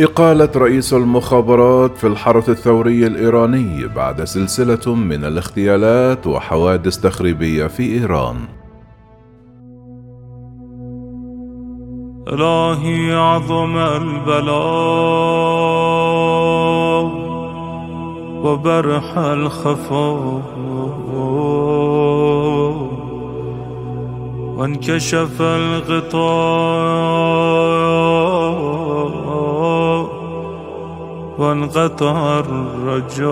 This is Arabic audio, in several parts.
إقالة رئيس المخابرات في الحرس الثوري الإيراني بعد سلسلة من الاغتيالات وحوادث تخريبية في إيران. إلهي عظم البلاء وبرح الخفاء وانكشف الغطاء وانقطع الرجاء.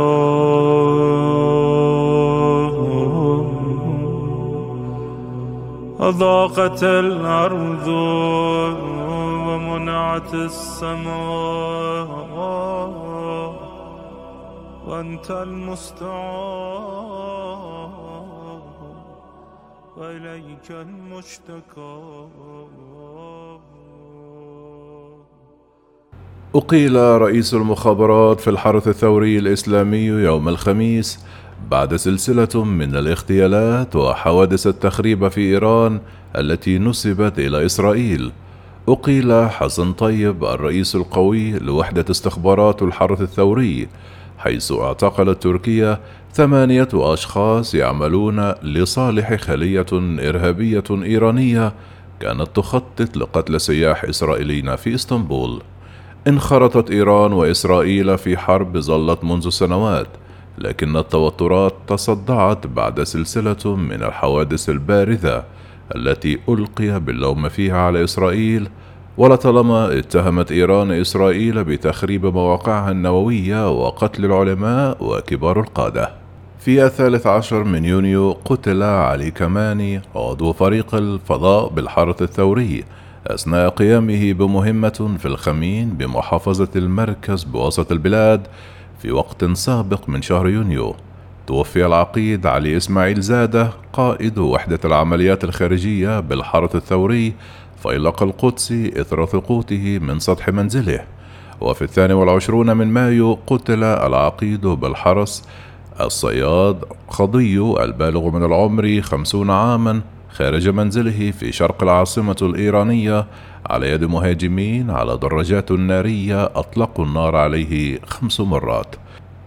أضاقت الأرض ومنعت السماء. وأنت المستعان وإليك المشتكى. أقيل رئيس المخابرات في الحرس الثوري الإسلامي يوم الخميس بعد سلسلة من الاغتيالات وحوادث التخريب في إيران التي نسبت إلى إسرائيل. أقيل حسن طيب الرئيس القوي لوحدة استخبارات الحرس الثوري، حيث اعتقلت تركيا ثمانية أشخاص يعملون لصالح خلية إرهابية إيرانية كانت تخطط لقتل سياح إسرائيليين في إسطنبول. انخرطت إيران وإسرائيل في حرب ظلت منذ سنوات، لكن التوترات تصدعت بعد سلسلة من الحوادث البارزة التي ألقي باللوم فيها على إسرائيل. ولطالما اتهمت إيران إسرائيل بتخريب مواقعها النووية وقتل العلماء وكبار القادة. في الثالث عشر من يونيو قتل علي كماني عضو فريق الفضاء بالحرس الثوري أثناء قيامه بمهمة في الخمين بمحافظة المركز بوسط البلاد في وقت سابق من شهر يونيو توفي العقيد علي إسماعيل زادة قائد وحدة العمليات الخارجية بالحرس الثوري فيلق القدسي إثر سقوطه من سطح منزله. وفي الثاني والعشرون من مايو قتل العقيد بالحرس الصياد خضي البالغ من العمر خمسون عاما خارج منزله في شرق العاصمة الإيرانية على يد مهاجمين على دراجات نارية أطلقوا النار عليه خمس مرات.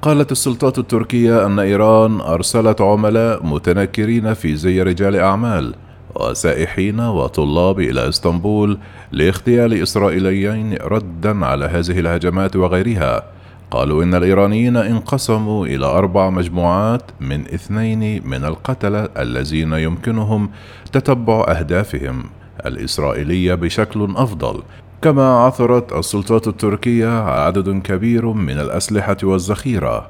قالت السلطات التركية أن إيران أرسلت عملاء متنكرين في زي رجال أعمال وسائحين وطلاب إلى إسطنبول لاغتيال إسرائيليين ردا على هذه الهجمات وغيرها. قالوا إن الإيرانيين انقسموا إلى أربع مجموعات من اثنين من القتلة الذين يمكنهم تتبع أهدافهم الإسرائيلية بشكل أفضل. كما عثرت السلطات التركية عدد كبير من الأسلحة والذخيرة.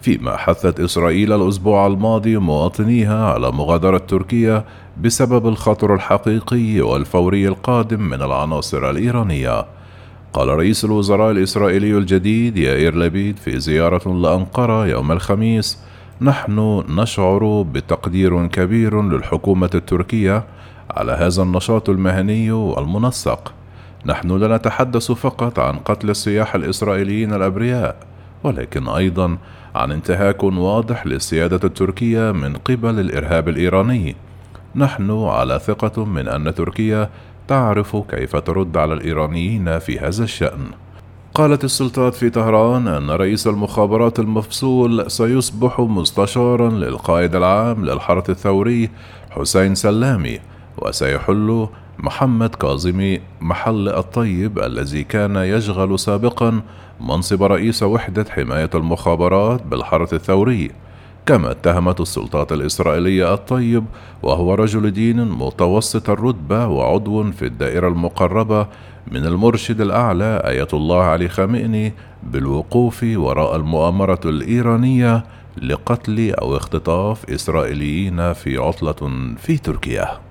فيما حثت إسرائيل الأسبوع الماضي مواطنيها على مغادرة تركيا بسبب الخطر الحقيقي والفوري القادم من العناصر الإيرانية. قال رئيس الوزراء الإسرائيلي الجديد يائير لبيد في زيارة لأنقرة يوم الخميس. نحن نشعر بتقدير كبير للحكومة التركية على هذا النشاط المهني والمنسق. نحن لا نتحدث فقط عن قتل السياح الإسرائيليين الأبرياء ولكن أيضا عن انتهاك واضح للسيادة التركية من قبل الإرهاب الإيراني. نحن على ثقة من أن تركيا تعرف كيف ترد على الإيرانيين في هذا الشأن. قالت السلطات في طهران أن رئيس المخابرات المفصول سيصبح مستشارا للقائد العام للحرس الثوري حسين سلامي وسيحل محمد كاظمي محل الطيب الذي كان يشغل سابقا منصب رئيس وحدة حماية المخابرات بالحرس الثوري. كما اتهمت السلطات الإسرائيلية الطيب وهو رجل دين متوسط الرتبة وعضو في الدائرة المقربة من المرشد الأعلى آية الله علي خامئني بالوقوف وراء المؤامرة الإيرانية لقتل أو اختطاف إسرائيليين في عطلة في تركيا.